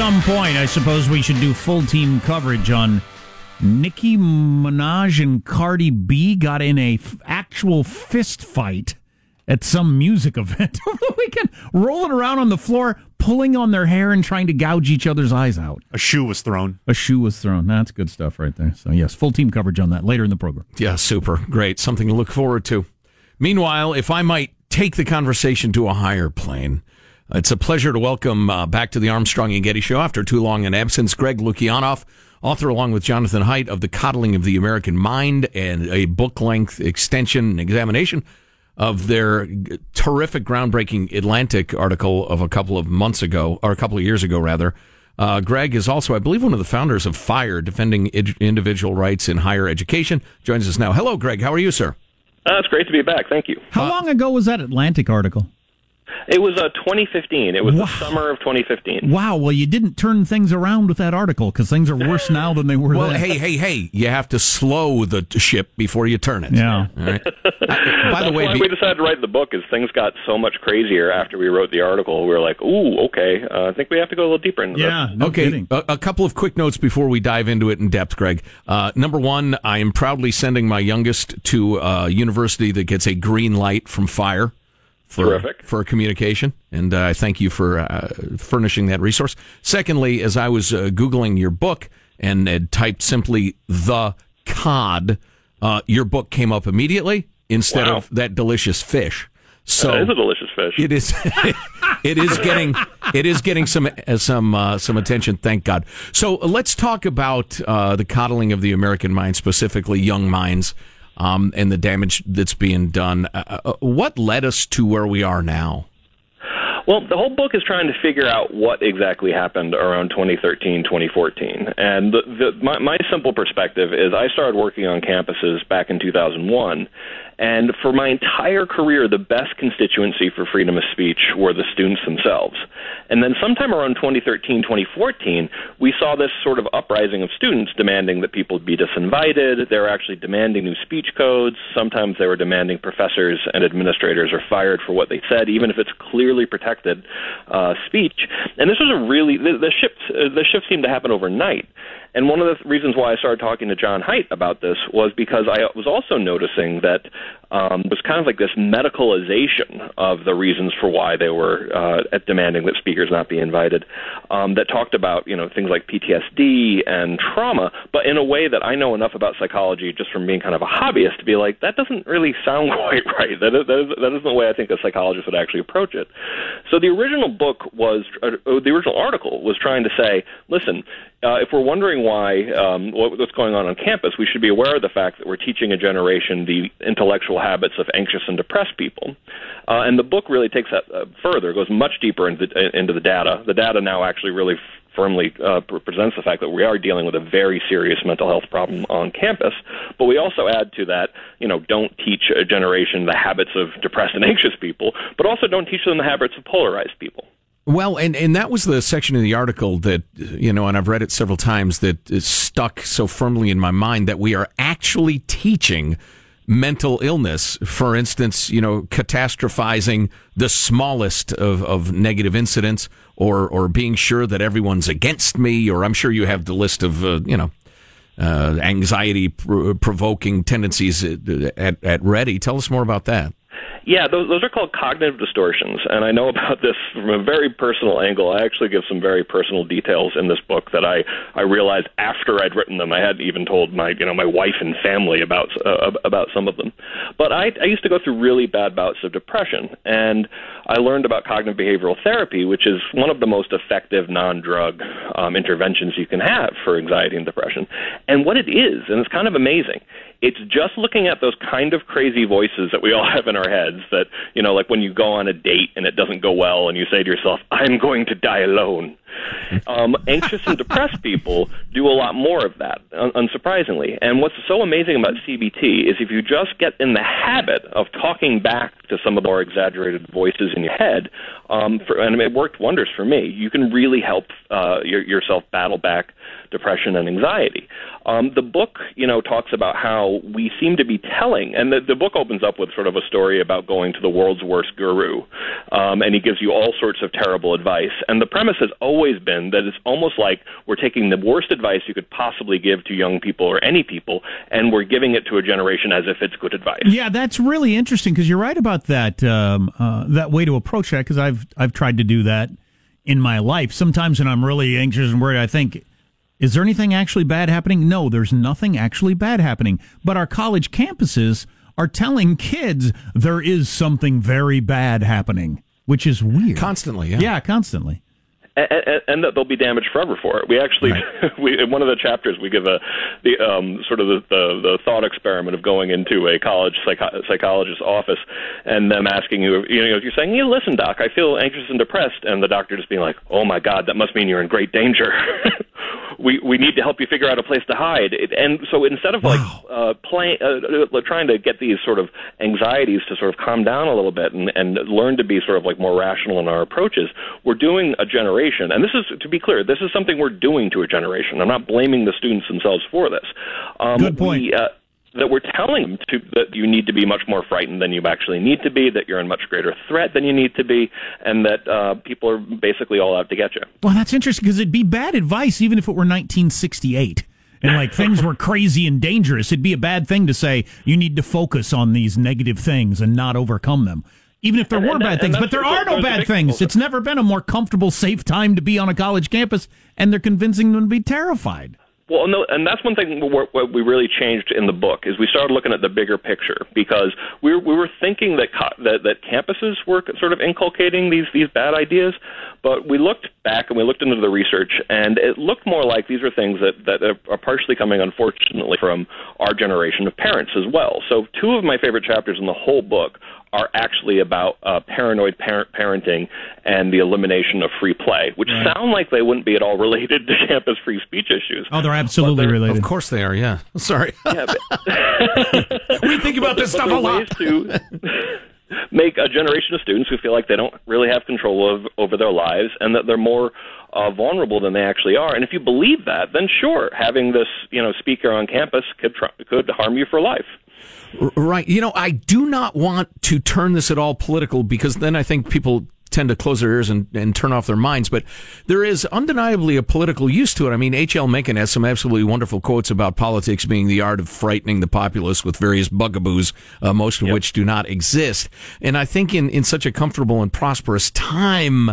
Some point, I suppose we should do full team coverage on Nicki Minaj and Cardi B got in a f- actual fist fight at some music event over the weekend, rolling around on the floor, pulling on their hair and trying to gouge each other's eyes out. A shoe was thrown. A shoe was thrown. That's good stuff right there. So yes, full team coverage on that later in the program. Yeah, super. Great. Something to look forward to. Meanwhile, if I might take the conversation to a higher plane, it's a pleasure to welcome uh, back to the Armstrong and Getty Show after too long an absence, Greg Lukianoff, author along with Jonathan Haidt of The Coddling of the American Mind and a book length extension and examination of their terrific, groundbreaking Atlantic article of a couple of months ago, or a couple of years ago, rather. Uh, Greg is also, I believe, one of the founders of FIRE, Defending Ed- Individual Rights in Higher Education. Joins us now. Hello, Greg. How are you, sir? Uh, it's great to be back. Thank you. How long ago was that Atlantic article? It was uh, 2015. It was the summer of 2015. Wow. Well, you didn't turn things around with that article because things are worse now than they were Well, then. hey, hey, hey! You have to slow the ship before you turn it. Yeah. All right. By the way, Why be- we decided to write the book is things got so much crazier after we wrote the article. We were like, "Ooh, okay, uh, I think we have to go a little deeper into this." okay. A, a couple of quick notes before we dive into it in depth, Greg. Uh, number one, I am proudly sending my youngest to a university that gets a green light from fire. For, Terrific. for communication, and uh, I thank you for uh, furnishing that resource. Secondly, as I was uh, googling your book and had typed simply the cod, uh, your book came up immediately instead Wow. of that delicious fish. So That is a delicious fish. It is. it is getting. It is getting some uh, some uh, some attention. Thank God. So let's talk about uh, the coddling of the American mind, specifically young minds. Um, and the damage that's being done. Uh, uh, what led us to where we are now? Well, the whole book is trying to figure out what exactly happened around 2013, 2014. And the, the, my, my simple perspective is I started working on campuses back in 2001, and for my entire career, the best constituency for freedom of speech were the students themselves. And then sometime around 2013, 2014, we saw this sort of uprising of students demanding that people be disinvited. They were actually demanding new speech codes. Sometimes they were demanding professors and administrators are fired for what they said, even if it's clearly protected uh, speech. And this was a really the, the shift. Uh, the shift seemed to happen overnight. And one of the reasons why I started talking to John Haidt about this was because I was also noticing that um, was kind of like this medicalization of the reasons for why they were uh, demanding that speakers not be invited. Um, that talked about you know things like PTSD and trauma, but in a way that I know enough about psychology just from being kind of a hobbyist to be like that doesn't really sound quite right. That is, that, is, that isn't the way I think a psychologist would actually approach it. So the original book was uh, the original article was trying to say, listen, uh, if we're wondering why um, what, what's going on on campus, we should be aware of the fact that we're teaching a generation the intellectual habits of anxious and depressed people. Uh, and the book really takes that uh, further, goes much deeper into, into the data. The data now actually really firmly uh, presents the fact that we are dealing with a very serious mental health problem on campus. But we also add to that, you know, don't teach a generation the habits of depressed and anxious people, but also don't teach them the habits of polarized people. Well, and, and that was the section of the article that, you know, and I've read it several times that is stuck so firmly in my mind that we are actually teaching mental illness. For instance, you know, catastrophizing the smallest of, of negative incidents or, or being sure that everyone's against me, or I'm sure you have the list of, uh, you know, uh, anxiety provoking tendencies at, at, at ready. Tell us more about that. Yeah, those, those are called cognitive distortions, and I know about this from a very personal angle. I actually give some very personal details in this book that I I realized after I'd written them. I hadn't even told my you know my wife and family about uh, about some of them. But I I used to go through really bad bouts of depression, and I learned about cognitive behavioral therapy, which is one of the most effective non-drug um, interventions you can have for anxiety and depression. And what it is, and it's kind of amazing, it's just looking at those kind of crazy voices that we all have in our heads that, you know, like when you go on a date and it doesn't go well and you say to yourself, I'm going to die alone. Um, anxious and depressed people do a lot more of that, un- unsurprisingly. And what's so amazing about CBT is if you just get in the habit of talking back to some of the more exaggerated voices in your head, um, for, and it worked wonders for me, you can really help uh, your, yourself battle back depression and anxiety. Um, the book, you know, talks about how we seem to be telling, and the, the book opens up with sort of a story about going to the world's worst guru, um, and he gives you all sorts of terrible advice. And the premise has always been that it's almost like we're taking the worst advice you could possibly give to young people or any people, and we're giving it to a generation as if it's good advice. Yeah, that's really interesting because you're right about that um, uh, that way to approach that. Because I've I've tried to do that in my life. Sometimes when I'm really anxious and worried, I think is there anything actually bad happening? No, there's nothing actually bad happening. But our college campuses are telling kids there is something very bad happening, which is weird. Constantly, yeah. Yeah, constantly and, and that they'll be damaged forever for it. We actually, right. we in one of the chapters, we give a the um, sort of the, the the thought experiment of going into a college psycho- psychologist's office and them asking you, you know, you're saying, "Yeah, listen, doc, I feel anxious and depressed," and the doctor just being like, "Oh my God, that must mean you're in great danger." we we need to help you figure out a place to hide. And so instead of like uh, playing, uh, uh, trying to get these sort of anxieties to sort of calm down a little bit and, and learn to be sort of like more rational in our approaches, we're doing a generation. And this is to be clear, this is something we're doing to a generation. I'm not blaming the students themselves for this. Um, Good point. We, uh, that we're telling them to, that you need to be much more frightened than you actually need to be, that you're in much greater threat than you need to be, and that uh, people are basically all out to get you. Well, that's interesting because it'd be bad advice even if it were 1968 and like things were crazy and dangerous. It'd be a bad thing to say you need to focus on these negative things and not overcome them. Even if there and, were and, bad things, but there are no bad things. It's never been a more comfortable, safe time to be on a college campus, and they're convincing them to be terrified. Well, no, and that's one thing what we really changed in the book is we started looking at the bigger picture because we were, we were thinking that, co- that that campuses were sort of inculcating these these bad ideas, but we looked back and we looked into the research, and it looked more like these are things that that are partially coming, unfortunately, from our generation of parents as well. So, two of my favorite chapters in the whole book are actually about uh, paranoid parent parenting and the elimination of free play, which right. sound like they wouldn't be at all related to campus free speech issues. Oh, they're absolutely they're, related. Of course they are. Yeah. Sorry. Yeah, but, we think about this stuff a lot. To make a generation of students who feel like they don't really have control of, over their lives and that they're more uh, vulnerable than they actually are. And if you believe that, then sure, having this you know speaker on campus could try, could harm you for life. Right. You know, I do not want to turn this at all political because then I think people tend to close their ears and, and turn off their minds, but there is undeniably a political use to it. I mean, H.L. Mencken has some absolutely wonderful quotes about politics being the art of frightening the populace with various bugaboos, uh, most of yep. which do not exist. And I think in, in such a comfortable and prosperous time,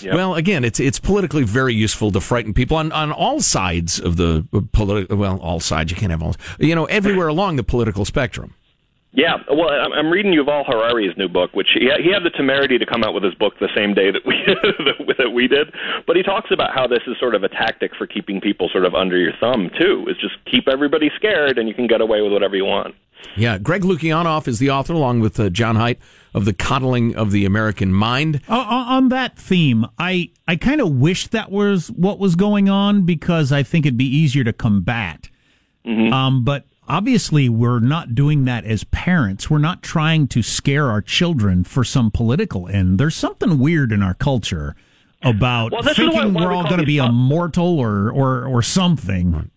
yep. well, again, it's it's politically very useful to frighten people on, on all sides of the uh, political, well, all sides, you can't have all, you know, everywhere along the political spectrum. Yeah, well, I'm reading Yuval Harari's new book, which he he had the temerity to come out with his book the same day that we that we did. But he talks about how this is sort of a tactic for keeping people sort of under your thumb too. Is just keep everybody scared, and you can get away with whatever you want. Yeah, Greg Lukianoff is the author, along with uh, John Haidt of the coddling of the American mind. Uh, on that theme, I I kind of wish that was what was going on because I think it'd be easier to combat. Mm-hmm. Um, but obviously we're not doing that as parents. We're not trying to scare our children for some political end. There's something weird in our culture about well, thinking we're all going to be immortal or, or, or something.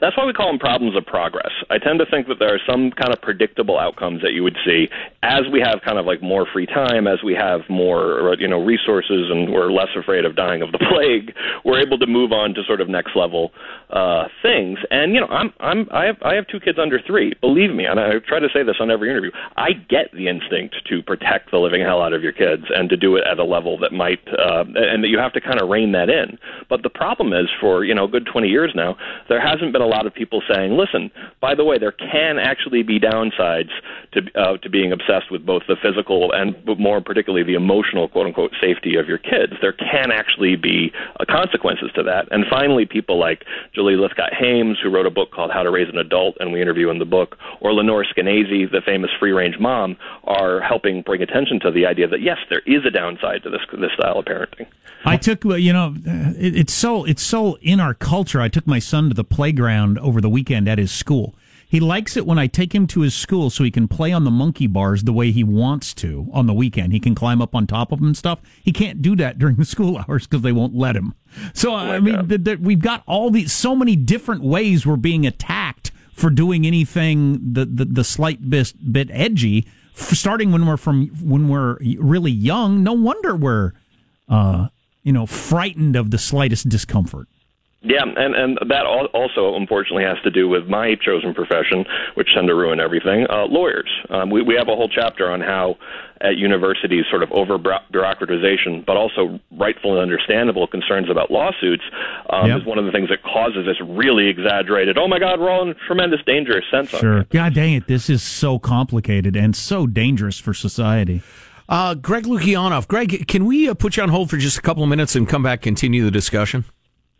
That's why we call them problems of progress. I tend to think that there are some kind of predictable outcomes that you would see as we have kind of like more free time, as we have more you know resources, and we're less afraid of dying of the plague. We're able to move on to sort of next level uh, things. And you know, I'm I'm I have I have two kids under three. Believe me, and I try to say this on every interview. I get the instinct to protect the living hell out of your kids and to do it at a level that might uh, and that you have to kind of rein that in. But the problem is, for you know, a good 20 years now, there hasn't been a lot of people saying, listen, by the way, there can actually be downsides to uh, to being obsessed with both the physical and more particularly the emotional quote unquote safety of your kids. There can actually be uh, consequences to that. And finally, people like Julie Lythcott-Haims, who wrote a book called How to Raise an Adult, and we interview in the book, or Lenore Skenazy, the famous free range mom, are helping bring attention to the idea that yes, there is a downside to this this style of parenting. I took you know it, it's so it's so in our culture. I took my son to the playground over the weekend at his school. He likes it when I take him to his school so he can play on the monkey bars the way he wants to on the weekend. He can climb up on top of them and stuff. He can't do that during the school hours because they won't let him. So I mean, we've got all these so many different ways we're being attacked for doing anything the the, the slight bit, bit edgy. Starting when we're from when we're really young, no wonder we're uh, you know frightened of the slightest discomfort. Yeah, and and that also unfortunately has to do with my chosen profession, which tend to ruin everything. Uh, lawyers. Um, we we have a whole chapter on how at universities sort of over bureaucratization, but also rightful and understandable concerns about lawsuits um, yep. is one of the things that causes this really exaggerated. Oh my God, we're all in tremendous danger sense. Sure. God dang it, this is so complicated and so dangerous for society. Uh, Greg Lukianoff. Greg, can we uh, put you on hold for just a couple of minutes and come back and continue the discussion?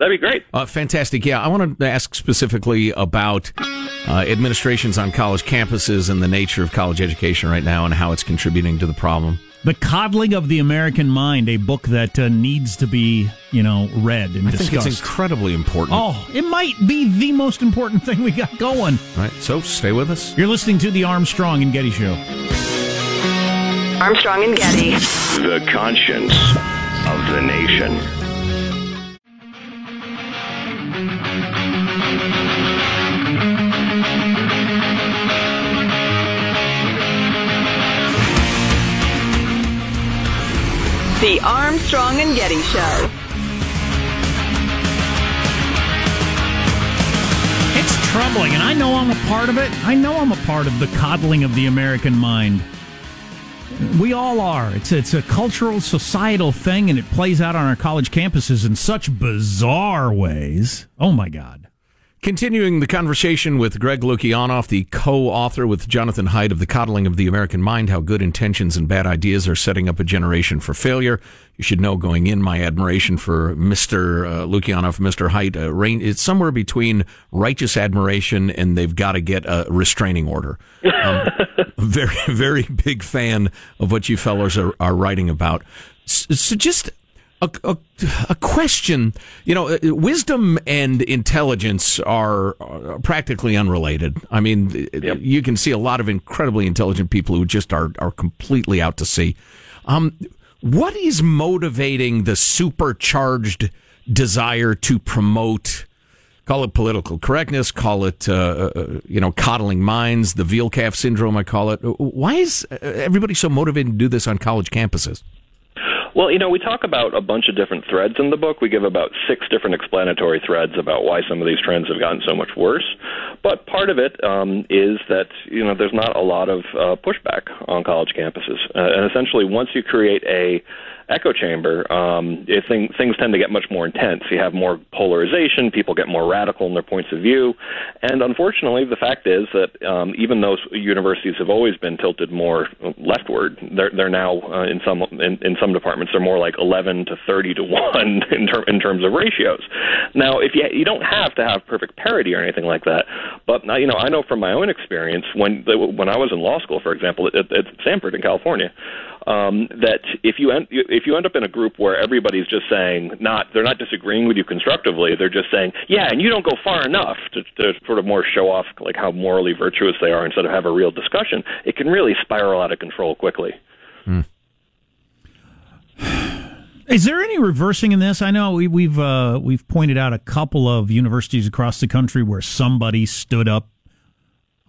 That'd be great. Uh, fantastic. Yeah, I want to ask specifically about uh, administrations on college campuses and the nature of college education right now and how it's contributing to the problem. The Coddling of the American Mind, a book that uh, needs to be, you know, read and I discussed. think it's incredibly important. Oh, it might be the most important thing we got going. All right, so stay with us. You're listening to the Armstrong and Getty Show. Armstrong and Getty. The conscience of the nation. The Armstrong and Getty Show. It's troubling, and I know I'm a part of it. I know I'm a part of the coddling of the American mind. We all are. It's it's a cultural, societal thing, and it plays out on our college campuses in such bizarre ways. Oh my God! Continuing the conversation with Greg Lukianoff, the co-author with Jonathan Haidt of The Coddling of the American Mind, How Good Intentions and Bad Ideas Are Setting Up a Generation for Failure. You should know going in my admiration for Mr. Uh, Lukianoff, Mr. Haidt. Uh, rain, it's somewhere between righteous admiration and they've got to get a restraining order. Um, very, very big fan of what you fellows are, are writing about. So just a, a, a, question. You know, uh, wisdom and intelligence are, practically unrelated. I mean, yep. you can see a lot of incredibly intelligent people who just are are completely out to sea. Um, what is motivating the supercharged desire to promote? Call it political correctness. Call it, uh, uh you know, coddling minds. The veal calf syndrome. I call it. Why is everybody so motivated to do this on college campuses? Well, you know, we talk about a bunch of different threads in the book. We give about six different explanatory threads about why some of these trends have gotten so much worse. But part of it um, is that you know there's not a lot of uh, pushback on college campuses, uh, and essentially once you create a echo chamber, um, thing, things tend to get much more intense. You have more polarization, people get more radical in their points of view, and unfortunately, the fact is that um, even though universities have always been tilted more leftward, they're they're now uh, in some in, in some departments they're more like 11 to 30 to one in, ter- in terms of ratios. Now, if you you don't have to have perfect parity or anything like that, but you know I know from my own experience when when I was in law school, for example, at, at Stanford in California, um, that if you end if you end up in a group where everybody's just saying not they're not disagreeing with you constructively, they're just saying yeah, and you don't go far enough to, to sort of more show off like how morally virtuous they are instead of have a real discussion. It can really spiral out of control quickly. Hmm. Is there any reversing in this? I know we, we've uh, we've pointed out a couple of universities across the country where somebody stood up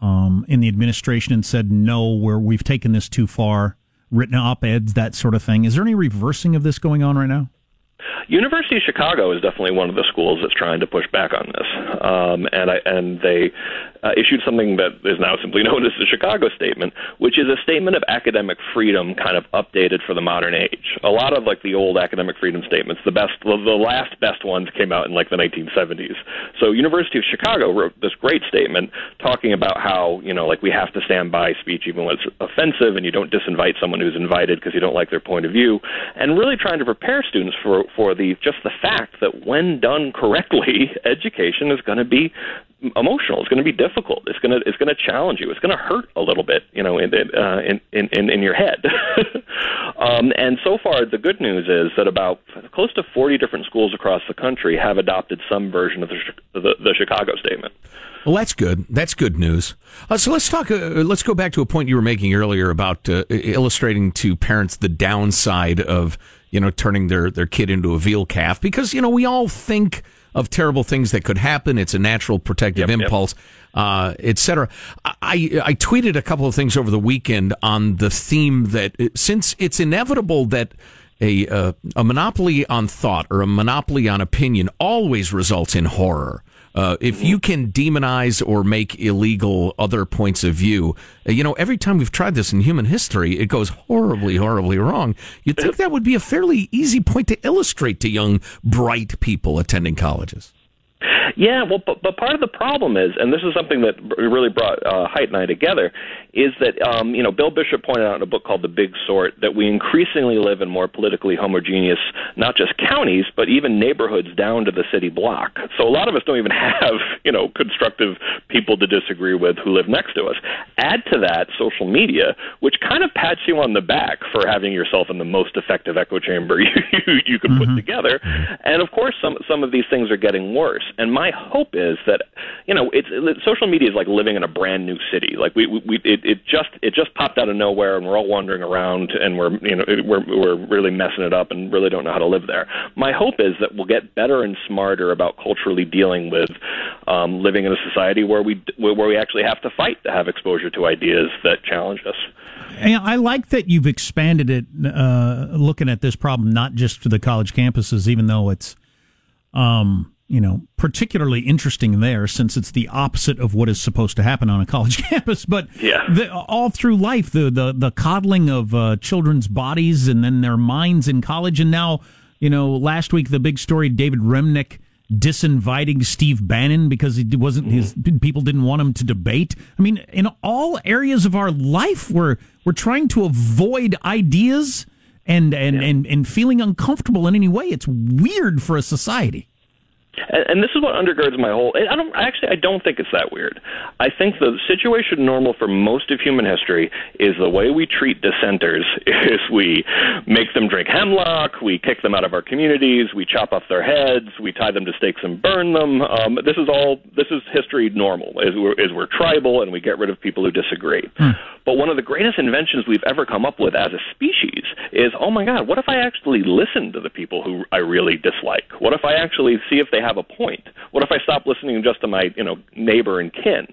um, in the administration and said, "No, where we've taken this too far." Written op eds, that sort of thing. Is there any reversing of this going on right now? University of Chicago is definitely one of the schools that's trying to push back on this, um, and I, and they uh, issued something that is now simply known as the Chicago Statement, which is a statement of academic freedom, kind of updated for the modern age. A lot of like the old academic freedom statements, the best, the last best ones came out in like the 1970s. So University of Chicago wrote this great statement talking about how you know like we have to stand by speech even when it's offensive, and you don't disinvite someone who's invited because you don't like their point of view, and really trying to prepare students for for the just the fact that when done correctly, education is going to be emotional. It's going to be difficult. It's going to it's to challenge you. It's going to hurt a little bit, you know, in uh, in, in in your head. um, and so far, the good news is that about close to 40 different schools across the country have adopted some version of the the, the Chicago Statement. Well, that's good. That's good news. Uh, so let's talk. Uh, let's go back to a point you were making earlier about uh, illustrating to parents the downside of you know turning their their kid into a veal calf because you know we all think of terrible things that could happen. It's a natural protective yep, impulse, yep. Uh, etc. I, I tweeted a couple of things over the weekend on the theme that since it's inevitable that a uh, a monopoly on thought or a monopoly on opinion always results in horror. Uh, if you can demonize or make illegal other points of view, uh, you know, every time we've tried this in human history, it goes horribly, horribly wrong. You'd think that would be a fairly easy point to illustrate to young, bright people attending colleges. Yeah, well, but, but part of the problem is, and this is something that really brought uh, Haidt and I together, is that um, you know Bill Bishop pointed out in a book called The Big Sort that we increasingly live in more politically homogeneous, not just counties, but even neighborhoods down to the city block. So a lot of us don't even have you know constructive people to disagree with who live next to us. Add to that social media, which kind of pats you on the back for having yourself in the most effective echo chamber you you, you could mm-hmm. put together, and of course some some of these things are getting worse. And my hope is that you know it's it, social media is like living in a brand new city. Like we we it, it just it just popped out of nowhere, and we're all wandering around, and we're you know we're we're really messing it up, and really don't know how to live there. My hope is that we'll get better and smarter about culturally dealing with um, living in a society where we where we actually have to fight to have exposure to ideas that challenge us. I like that you've expanded it, uh, looking at this problem not just to the college campuses, even though it's um, you know, particularly interesting there since it's the opposite of what is supposed to happen on a college campus. But yeah. the, all through life, the the, the coddling of uh, children's bodies and then their minds in college, and now, you know, last week the big story: David Remnick disinviting Steve Bannon because he wasn't his people didn't want him to debate. I mean, in all areas of our life, we're we're trying to avoid ideas and and yeah. and, and feeling uncomfortable in any way. It's weird for a society. And, and this is what undergirds my whole. I don't actually. I don't think it's that weird. I think the situation normal for most of human history is the way we treat dissenters is we make them drink hemlock, we kick them out of our communities, we chop off their heads, we tie them to stakes and burn them. Um, this is all. This is history normal. Is we're, is we're tribal and we get rid of people who disagree. Hmm. But one of the greatest inventions we've ever come up with as a species is, oh my God, what if I actually listen to the people who I really dislike? What if I actually see if they have a point? What if I stop listening just to my, you know, neighbor and kin?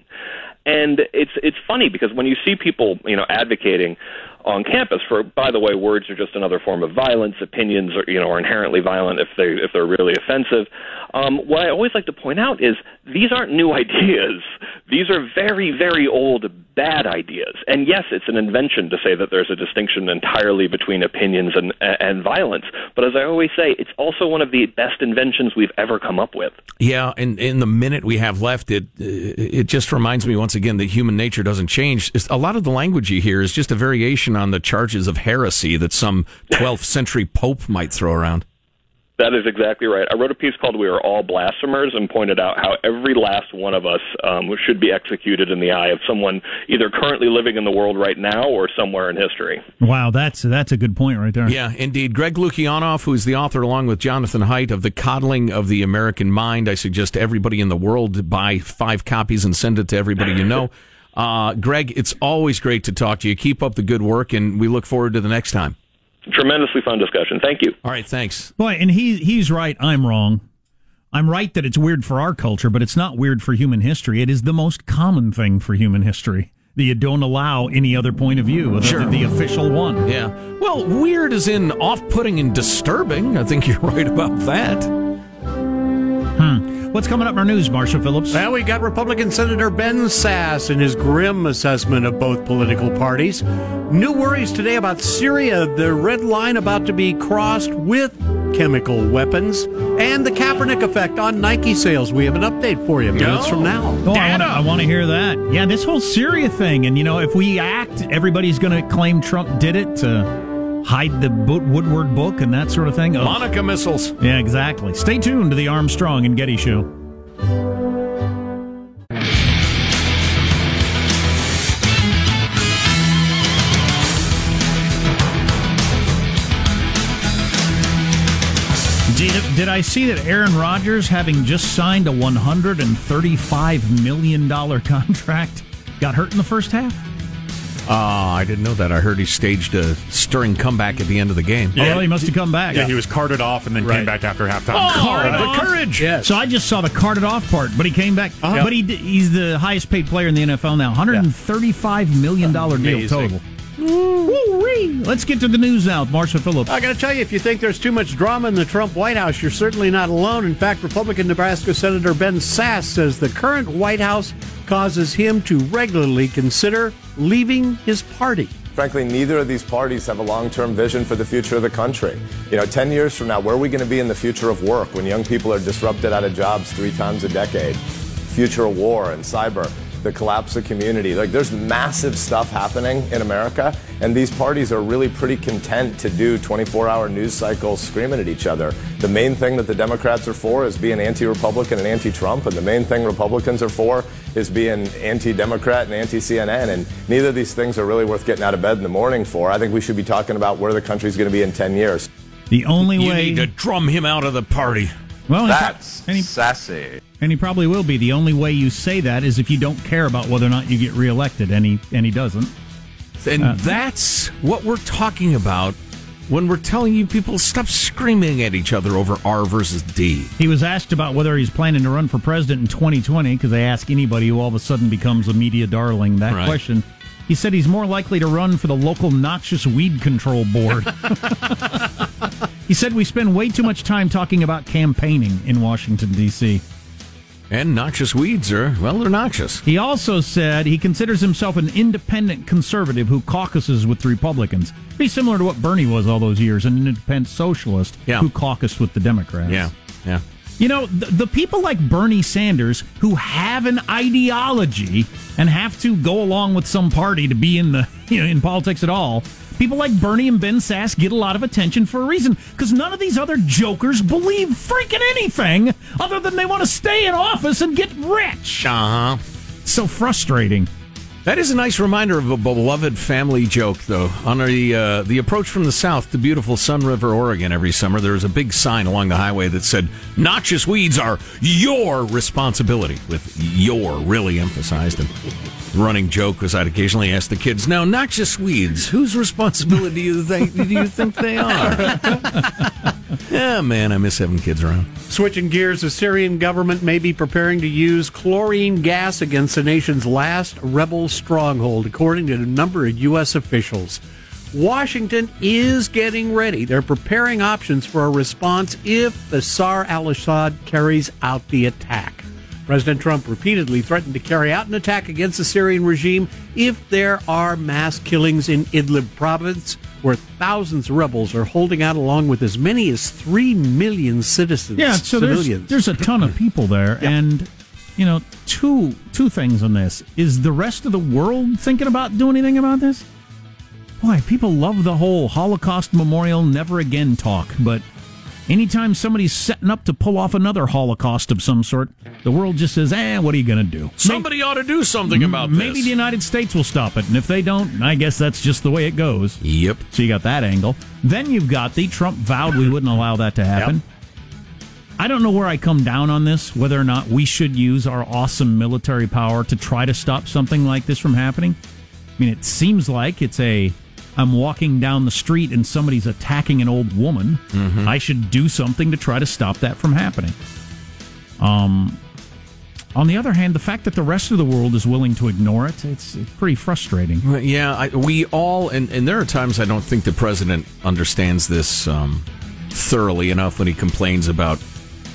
And it's it's funny because when you see people, you know, advocating on campus for by the way words are just another form of violence opinions are you know are inherently violent if they if they're really offensive um, what i always like to point out is these aren't new ideas these are very very old bad ideas. And yes it's an invention to say that there's a distinction entirely between opinions and and violence. But as i always say it's also one of the best inventions we've ever come up with. Yeah and in the minute we have left it it just reminds me once again that human nature doesn't change. A lot of the language you hear is just a variation on the charges of heresy that some 12th century pope might throw around. That is exactly right. I wrote a piece called "We Are All Blasphemers" and pointed out how every last one of us um, should be executed in the eye of someone either currently living in the world right now or somewhere in history. Wow, that's that's a good point right there. Yeah, indeed. Greg Lukianoff, who's the author, along with Jonathan Haidt, of "The Coddling of the American Mind," I suggest everybody in the world buy five copies and send it to everybody you know. Uh, Greg, it's always great to talk to you. Keep up the good work, and we look forward to the next time. Tremendously fun discussion. Thank you. All right, thanks. Boy, and he he's right. I'm wrong. I'm right that it's weird for our culture, but it's not weird for human history. It is the most common thing for human history that you don't allow any other point of view sure. the official one. Yeah. Well, weird is in off-putting and disturbing. I think you're right about that. What's coming up in our news, Marshall Phillips? Well, we got Republican Senator Ben Sasse in his grim assessment of both political parties. New worries today about Syria, the red line about to be crossed with chemical weapons, and the Kaepernick effect on Nike sales. We have an update for you minutes from now. Oh, I want to hear that. Yeah, this whole Syria thing, and you know, if we act, everybody's going to claim Trump did it. To, hide the boot Woodward book and that sort of thing. Monica missiles. Yeah, exactly. Stay tuned to the Armstrong and Getty Show. Did, did I see that Aaron Rodgers, having just signed a $135 million contract, got hurt in the first half? Uh, I didn't know that. I heard he staged a stirring comeback at the end of the game. Yeah. Oh, well, he must have come back. Yeah, he was carted off and then right. came back after halftime. Oh, carted the courage. Yes. So I just saw the carted off part, but he came back. Uh-huh. But he he's the highest paid player in the NFL now. $135 million deal total. Woo-wee. Let's get to the news now with Marshall Phillips. I got to tell you, if you think there's too much drama in the Trump White House, you're certainly not alone. In fact, Republican Nebraska Senator Ben Sasse says the current White House causes him to regularly consider leaving his party. Frankly, neither of these parties have a long term vision for the future of the country. You know, 10 years from now, where are we going to be in the future of work when young people are disrupted out of jobs three times a decade? Future of war and cyber the collapse of community. Like there's massive stuff happening in America, and these parties are really pretty content to do 24-hour news cycles screaming at each other. The main thing that the Democrats are for is being anti-Republican and anti-Trump, and the main thing Republicans are for is being anti-Democrat and anti-CNN. And neither of these things are really worth getting out of bed in the morning for. I think we should be talking about where the country's going to be in 10 years. The only you way need to drum him out of the party. Well, that's he, sassy. And he probably will be. The only way you say that is if you don't care about whether or not you get reelected, and he and he doesn't. And uh, that's what we're talking about when we're telling you people stop screaming at each other over R versus D. He was asked about whether he's planning to run for president in 2020 because they ask anybody who all of a sudden becomes a media darling that right. question. He said he's more likely to run for the local noxious weed control board. he said we spend way too much time talking about campaigning in Washington, D.C. And noxious weeds are, well, they're noxious. He also said he considers himself an independent conservative who caucuses with the Republicans. Be similar to what Bernie was all those years, an independent socialist yeah. who caucused with the Democrats. Yeah, yeah. You know, the, the people like Bernie Sanders who have an ideology and have to go along with some party to be in the you know in politics at all. People like Bernie and Ben Sasse get a lot of attention for a reason because none of these other jokers believe freaking anything other than they want to stay in office and get rich. Uh huh. So frustrating. That is a nice reminder of a beloved family joke, though. On the uh, the approach from the south to beautiful Sunriver, Oregon, every summer there was a big sign along the highway that said "Noxious weeds are your responsibility," with "your" really emphasized. And running joke was I'd occasionally ask the kids, "Now, noxious weeds, whose responsibility do you think do you think they are?" yeah, man, I miss having kids around. Switching gears, the Syrian government may be preparing to use chlorine gas against the nation's last rebel stronghold, according to a number of U.S. officials. Washington is getting ready. They're preparing options for a response if Bashar al Assad carries out the attack. President Trump repeatedly threatened to carry out an attack against the Syrian regime if there are mass killings in Idlib province, where thousands of rebels are holding out along with as many as 3 million citizens. Yeah, so there's, civilians. there's a ton of people there, and you know, two two things on this. Is the rest of the world thinking about doing anything about this? Boy, people love the whole Holocaust Memorial Never Again talk, but anytime somebody's setting up to pull off another Holocaust of some sort, the world just says, "Eh, what are you going to do?" Somebody ought to do something about Maybe this. Maybe the United States will stop it, and if they don't, I guess that's just the way it goes. Yep. So you got that angle. Then you've got the Trump vowed we wouldn't allow that to happen. I don't know where I come down on this, whether or not we should use our awesome military power to try to stop something like this from happening. I mean, it seems like it's a I'm walking down the street and somebody's attacking an old woman. I should do something to try to stop that from happening. Um, on the other hand, the fact that the rest of the world is willing to ignore it, it's, it's pretty frustrating. Yeah, I, we all, and, and there are times I don't think the president understands this um, thoroughly enough when he complains about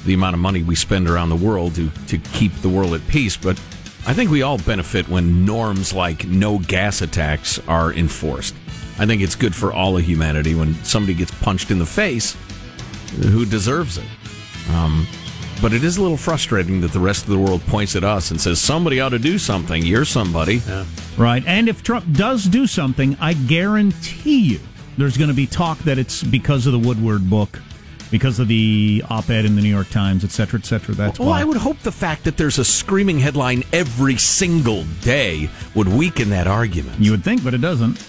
the amount of money we spend around the world to, to keep the world at peace. But I think we all benefit when norms like no gas attacks are enforced. I think it's good for all of humanity when somebody gets punched in the face who deserves it. Um, but it is a little frustrating that the rest of the world points at us and says, somebody ought to do something. You're somebody. Right. And if Trump does do something, I guarantee you there's going to be talk that it's because of the Woodward book, because of the op ed in the New York Times, et cetera, et cetera. That's Well, why. I would hope the fact that there's a screaming headline every single day would weaken that argument. You would think, but it doesn't.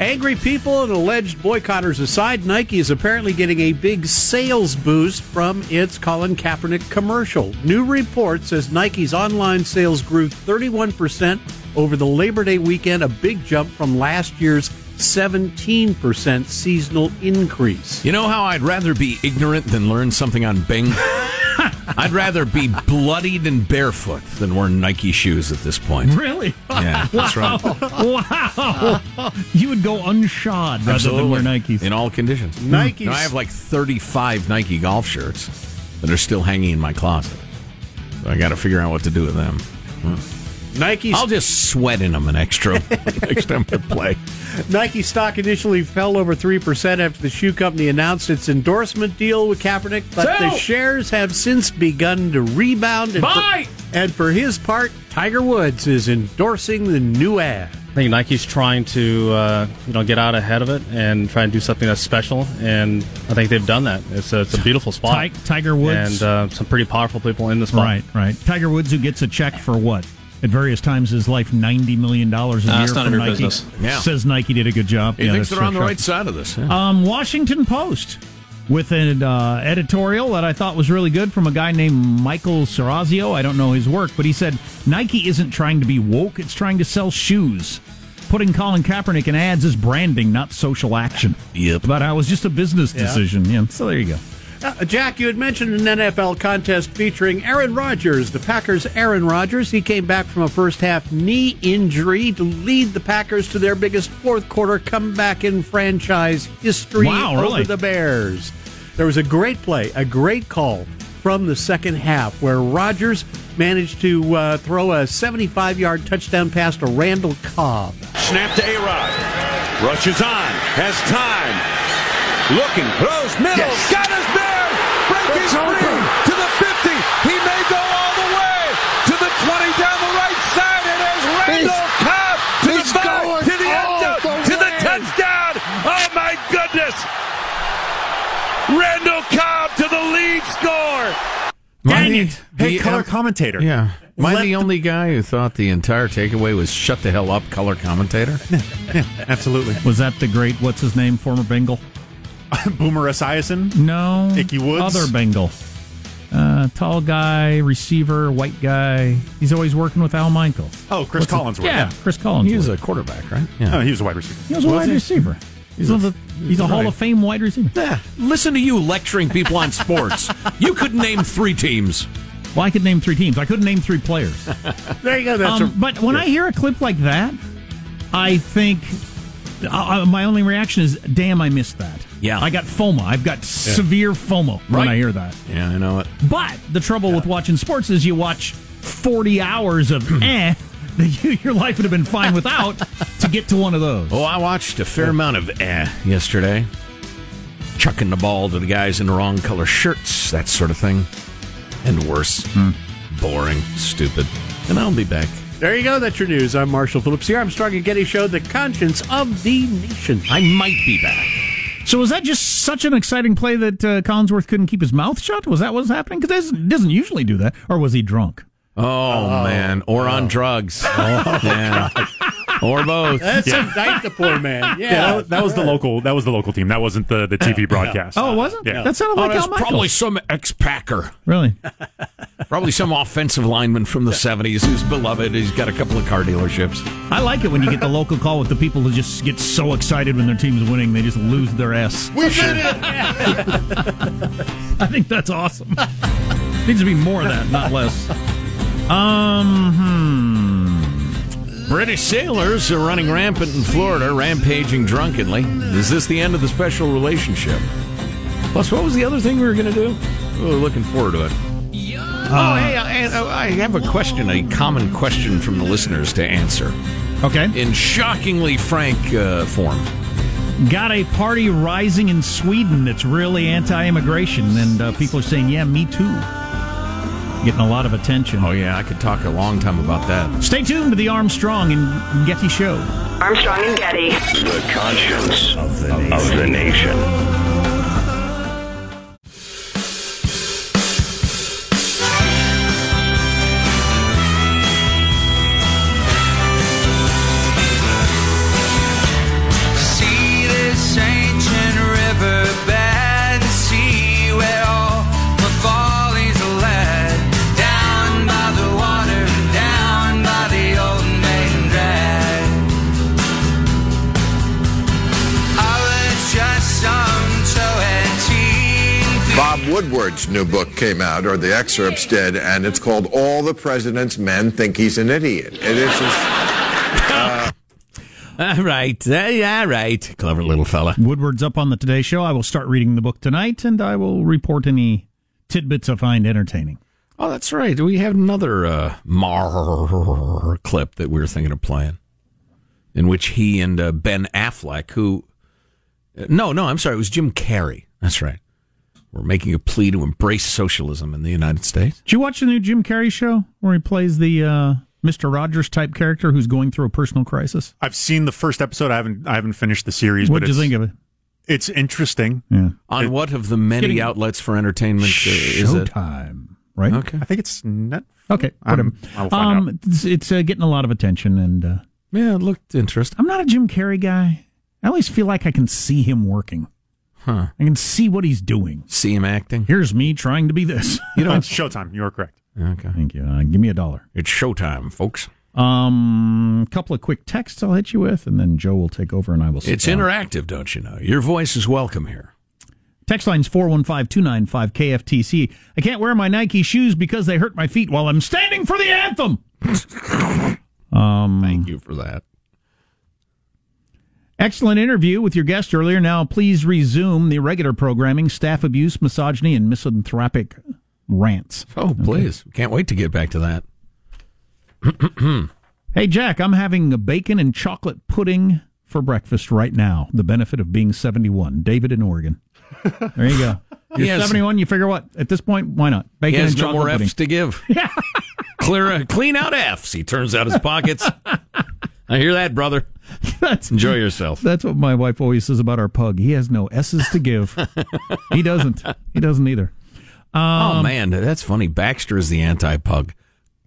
Angry people and alleged boycotters aside, Nike is apparently getting a big sales boost from its Colin Kaepernick commercial. New report says Nike's online sales grew 31% over the Labor Day weekend, a big jump from last year's 17% seasonal increase. You know how I'd rather be ignorant than learn something on Bing? I'd rather be bloodied and barefoot than wear Nike shoes at this point. Really? Yeah, that's right. wow. You would go unshod rather than wear Nikes. In all conditions. Nikes. Now, I have like 35 Nike golf shirts that are still hanging in my closet. So I got to figure out what to do with them. Nike's I'll just sweat in them an extra next time I play. Nike stock initially fell over 3% after the shoe company announced its endorsement deal with Kaepernick, but Sell! the shares have since begun to rebound. And Buy! For, and for his part, Tiger Woods is endorsing the new ad. I think Nike's trying to uh, you know get out ahead of it and try and do something that's special, and I think they've done that. It's a, it's a beautiful spot. Ti- Tiger Woods. and uh, some pretty powerful people in the spot. Right, right. Tiger Woods, who gets a check for what? At various times in his life, ninety million dollars a Uh, year it's none from Nike. business. Yeah. Says Nike did a good job. He Yeah, thinks they're on the right side of this. yeah. Um, Washington Post with an uh, editorial that I thought was really good from a guy named Michael Serazio. I don't know his work, but he said Nike isn't trying to be woke; it's trying to sell shoes. Putting Colin Kaepernick in ads is branding, not social action. Yep. But I was just a business Yeah. decision. Yeah. So there you go. Uh, Jack, you had mentioned an NFL contest featuring Aaron Rodgers, the Packers' Aaron Rodgers. He came back from a first half knee injury to lead the Packers to their biggest fourth quarter comeback in franchise history Wow, over really? the Bears. There was a great play, a great call from the second half where Rodgers managed to uh, throw a 75 yard touchdown pass to Randall Cobb. Snap to A-Rod. Rushes on. Has time. Looking. Throws. Middle. Got his man. Brings He's free to the 50. He may go all the way to the 20 down the right side. And there's Randall Cobb to the five, to the end zone, to the touchdown. Oh my goodness! Randall Cobb to the lead score. Dang it. Hey, color commentator. Yeah. Am I the only guy who thought the entire takeaway was shut the hell up, color commentator? yeah, absolutely. Was that the great, what's his name, former Bengal? Boomer Esiason? No. Ickey Woods? Other Bengal. Uh, tall guy, receiver, white guy. He's always working with Al Michaels. Oh, Cris What's his- Collinsworth. Yeah, Cris Collinsworth. He was a quarterback, right? Oh, he was a wide receiver. He was a wide receiver. He's, one of the, he's a Hall of Fame wide receiver. Yeah. Listen to you lecturing people on sports. you could name three teams. Well, I could name three teams. I couldn't name three players. There you go. That's Um, a, but when I hear a clip like that, I think uh, uh, my only reaction is, "Damn, I missed that." Yeah. I got FOMA. I've got severe FOMO when Right. I hear that. Yeah, I know it. But the trouble with watching sports is you watch forty hours of eh that you, your life would have been fine without to get to one of those. Oh, I watched a fair amount of eh yesterday. Chucking the ball to the guys in the wrong color shirts, that sort of thing. And worse. Boring, stupid. And I'll be back. there you go. That's your news. I'm Marshall Phillips here. Armstrong and Getty Show, the conscience of the nation. I might be back. So was that just such an exciting play that uh, Collinsworth couldn't keep his mouth shut? Was that what's happening? Because he doesn't usually do that. Or was he drunk? Oh, man. Or on drugs. Oh, yeah. Or both. Let's indict the poor man. Yeah, Yeah, that, that was the local. That was the local team. That wasn't the, the TV broadcast. Oh, it wasn't? Yeah. That sounded Oh, like that's Al probably some ex-Packer. Really? Probably some offensive lineman from the 70s who's beloved. He's got a couple of car dealerships. I like it when you get the local call with the people who just get so excited when their team's winning they just lose their S. we did it. I think that's awesome. Needs to be more of that, not less. Um, hmm. British sailors are running rampant in Florida, rampaging drunkenly. Is this the end of the special relationship? Plus, what was the other thing we were going to do? Oh, looking forward to it. oh, hey, I, I have a question, a common question from the listeners to answer Okay. in shockingly frank uh, form. Got a party rising in Sweden that's really anti immigration, and uh, people are saying, yeah, me too. Getting a lot of attention. Oh, yeah, I could talk a long time about that. Stay tuned to the Armstrong and Getty Show. Armstrong and Getty. The conscience of the nation. Of the nation. Woodward's new book came out, or the excerpts did, and it's called All the President's Men Think He's an Idiot. It is just, uh, All right. Uh, yeah, right. Clever little fella. Woodward's up on the Today Show. I will start reading the book tonight, and I will report any tidbits I find entertaining. Oh, that's right. We have another uh, Maher clip that we were thinking of playing, in which he and uh, Ben Affleck, who, uh, no, no, I'm sorry, it was Jim Carrey. That's right. We're making a plea to embrace socialism in the United States. Did you watch the new Jim Carrey show where he plays the uh, Mr. Rogers type character who's going through a personal crisis? I've seen the first episode. I haven't. I haven't finished the series. What but did you think of it? It's interesting. Yeah. On what of the many Getting- outlets for entertainment uh, is it? Showtime, right? Okay. I think it's net. Okay, I'm- whatever. I'll find um, It's, it's uh, getting a lot of attention, and uh, Yeah, it looked interesting. I'm not a Jim Carrey guy. I always feel like I can see him working. Huh. I can see what he's doing. See him acting? Here's me trying to be this. You know, it's Showtime. You are correct. Okay. Thank you. Uh, give me a dollar. It's showtime, folks. Um, a couple of quick texts I'll hit you with, and then Joe will take over, and I will. Sit It's down. interactive, don't you know? Your voice is welcome here. Text line's 415 KFTC. I can't wear my Nike shoes because they hurt my feet while I'm standing for the anthem. um, Thank you for that. Excellent interview with your guest earlier. Now, please resume the regular programming staff abuse, misogyny, and misanthropic rants. Oh, please. Can't wait to get back to that. Hey, Jack, I'm having a bacon and chocolate pudding for breakfast right now. The benefit of being 71. David in Oregon. There you go. You're has- 71. You figure what? At this point, why not? He Bacon has and no chocolate more pudding. F's to give. Clear, clean out F's. He turns out his pockets. I hear that, brother. That's, Enjoy yourself. That's what my wife always says about our pug. He has no S's to give. he doesn't. He doesn't either. oh Um, man, that's funny. Baxter is the anti-pug.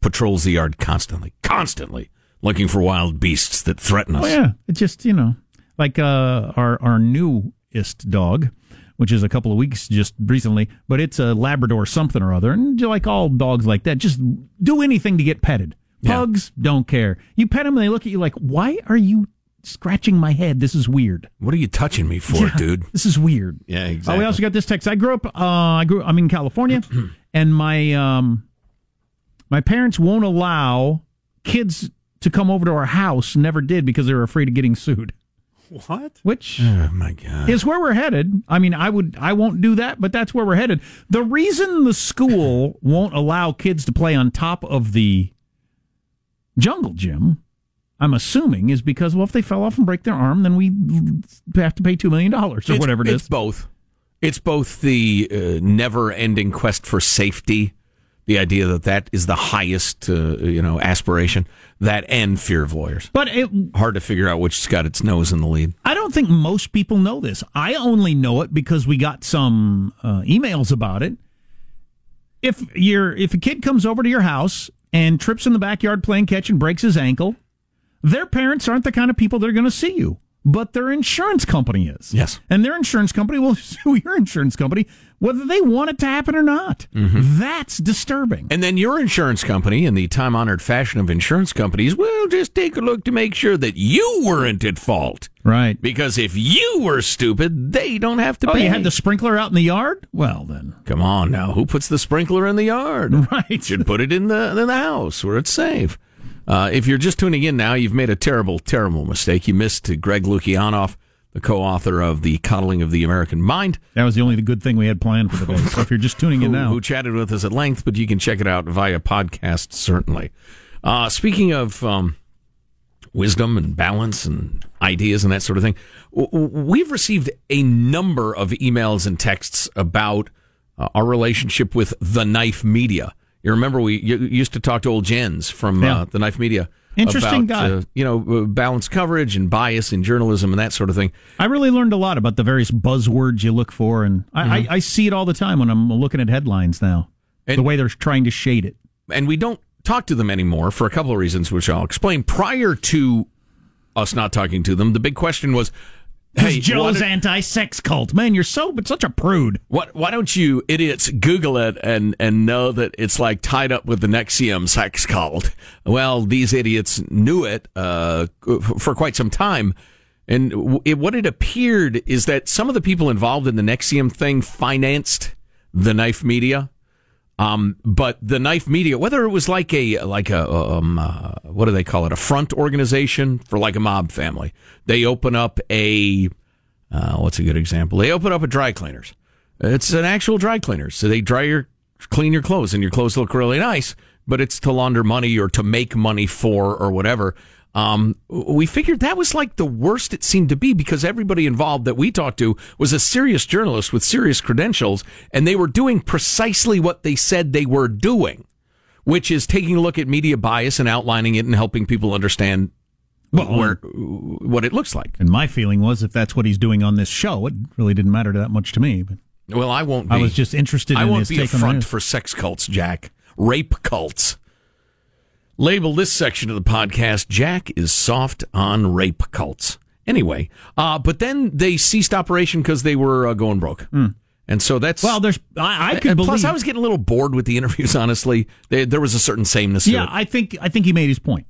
Patrols the yard constantly, constantly looking for wild beasts that threaten us. Oh yeah, it's just you know, like uh, our our newest dog, which is a couple of weeks just recently, but it's a Labrador something or other, and like all dogs like that, just do anything to get petted. Pugs don't care. You pet them, and they look at you like, "Why are you scratching my head? This is weird." What are you touching me for, Yeah, dude? This is weird. Yeah, Oh, exactly. we also got this text. I grew up. Uh, I grew. I'm in California, and my um, my parents won't allow kids to come over to our house. Never did because they were afraid of getting sued. What? Which oh my god is where we're headed. I mean, I would. I won't do that, but that's where we're headed. The reason the school won't allow kids to play on top of the jungle gym. I'm assuming is because well, if they fell off and break their arm, then we have to pay two million dollars or It's- whatever it is. It's both. It's both the uh, never-ending quest for safety, the idea that that is the highest, uh, you know, aspiration, that and fear of lawyers. But it, Hard to figure out which's got its nose in the lead. I don't think most people know this. I only know it because we got some uh, emails about it. If you're if a kid comes over to your house and trips in the backyard playing catch and breaks his ankle, their parents aren't the kind of people that are going to see you, but their insurance company is. Yes. And their insurance company will sue your insurance company whether they want it to happen or not. Mm-hmm. That's disturbing. And then your insurance company, in the time honored fashion of insurance companies, will just take a look to make sure that you weren't at fault. Right. Because if you were stupid, they don't have to Oh, pay. you had the sprinkler out in the yard? Well, then. Come on now, who puts the sprinkler in the yard? Right. You should put it in the in the house where it's safe. Uh, if you're just tuning in now, you've made a terrible, terrible mistake. You missed Greg Lukianoff, the co-author of The Coddling of the American Mind. That was the only good thing we had planned for the day. So if you're just tuning in who, now, who chatted with us at length, but you can check it out via podcast, certainly. Uh, speaking of um, wisdom and balance and ideas and that sort of thing, we've received a number of emails and texts about uh, our relationship with the Knife Media. You remember we used to talk to old Jens from Yeah. uh, the Knife Media. Interesting about, guy. Uh, you know, uh, balanced coverage and bias in journalism and that sort of thing. I really learned a lot about the various buzzwords you look for, and I, Mhm. I, I see it all the time when I'm looking at headlines now. the way they're trying to shade it. and we don't talk to them anymore for a couple of reasons, which I'll explain. Prior to us not talking to them, the big question was, Hey, "Hey, Joe's anti-sex cult. Man, you're so but such a prude. what, why don't you idiots Google it and and know that it's like tied up with the NXIVM sex cult?" Well, these idiots knew it uh, for quite some time. And it, what it appeared is that some of the people involved in the NXIVM thing financed the knife media. Um, but the knife media, whether it was like a like a um, uh, what do they call it, a front organization for like a mob family, they open up a uh, what's a good example? They open up a dry cleaners. It's an actual dry cleaners, so they dry your clean your clothes, and your clothes look really nice. But it's to launder money or to make money for or whatever. Um, we figured that was like the worst it seemed to be because everybody involved that we talked to was a serious journalist with serious credentials, and they were doing precisely what they said they were doing, which is taking a look at media bias and outlining it and helping people understand where what it looks like. And my feeling was, if that's what he's doing on this show, it really didn't matter that much to me. But Well, I won't. Be, I was just interested I in won't be a front for sex cults, Jack. Rape cults. Label this section of the podcast. Jack is soft on rape cults. Anyway, uh, but then they ceased operation because they were uh, going broke. And so that's Well, there's I, I could believe. plus I was getting a little bored with the interviews. Honestly, they, there was a certain sameness. yeah. I think I think he made his point.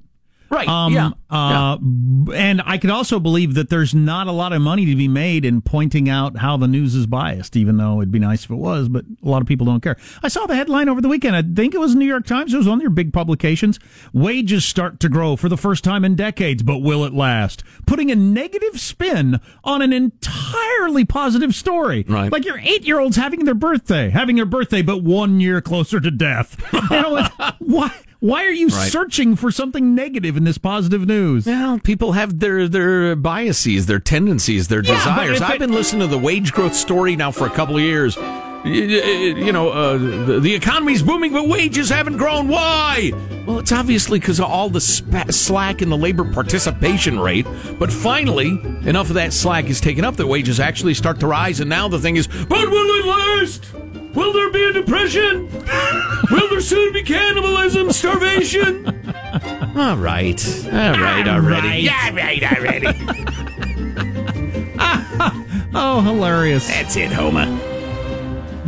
Right. Um, yeah, uh, b- And I could also believe that there's not a lot of money to be made in pointing out how the news is biased, even though it'd be nice if it was, but a lot of people don't care. I saw the headline over the weekend. I think it was New York Times. It was one of their big publications. Wages start to grow for the first time in decades, but will it last? Putting a negative spin on an entirely positive story. Right. Like your eight year olds having their birthday, having their birthday, but one year closer to death. You know, what? why? Why are you Right. searching for something negative in this positive news? Well, people have their their biases, their tendencies, their Yeah, desires. I've it- been listening to the wage growth story now for a couple of years. you know, uh, the, the economy's booming, but wages haven't grown. Why? Well, it's obviously because of all the spa- slack in the labor participation rate. But finally, enough of that slack is taken up that wages actually start to rise. And now the thing is, but will it last? Will there be a depression? will there soon be cannibalism, starvation? All right. All right already. right. Yeah, right already. Oh, hilarious. That's it, Homer.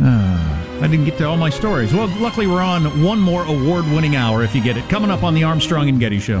Ah, I didn't get to all my stories. Well, luckily we're on one more award-winning hour if you get it. Coming up on the Armstrong and Getty Show.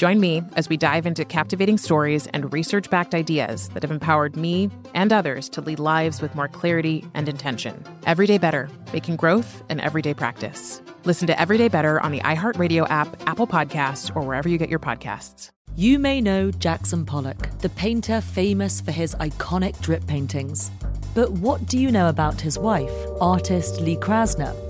Join me as we dive into captivating stories and research backed ideas that have empowered me and others to lead lives with more clarity and intention. Everyday Better, making growth an everyday practice. Listen to Everyday Better on the iHeartRadio app, Apple Podcasts, or wherever you get your podcasts. You may know Jackson Pollock, the painter famous for his iconic drip paintings. But what do you know about his wife, artist Lee Krasner?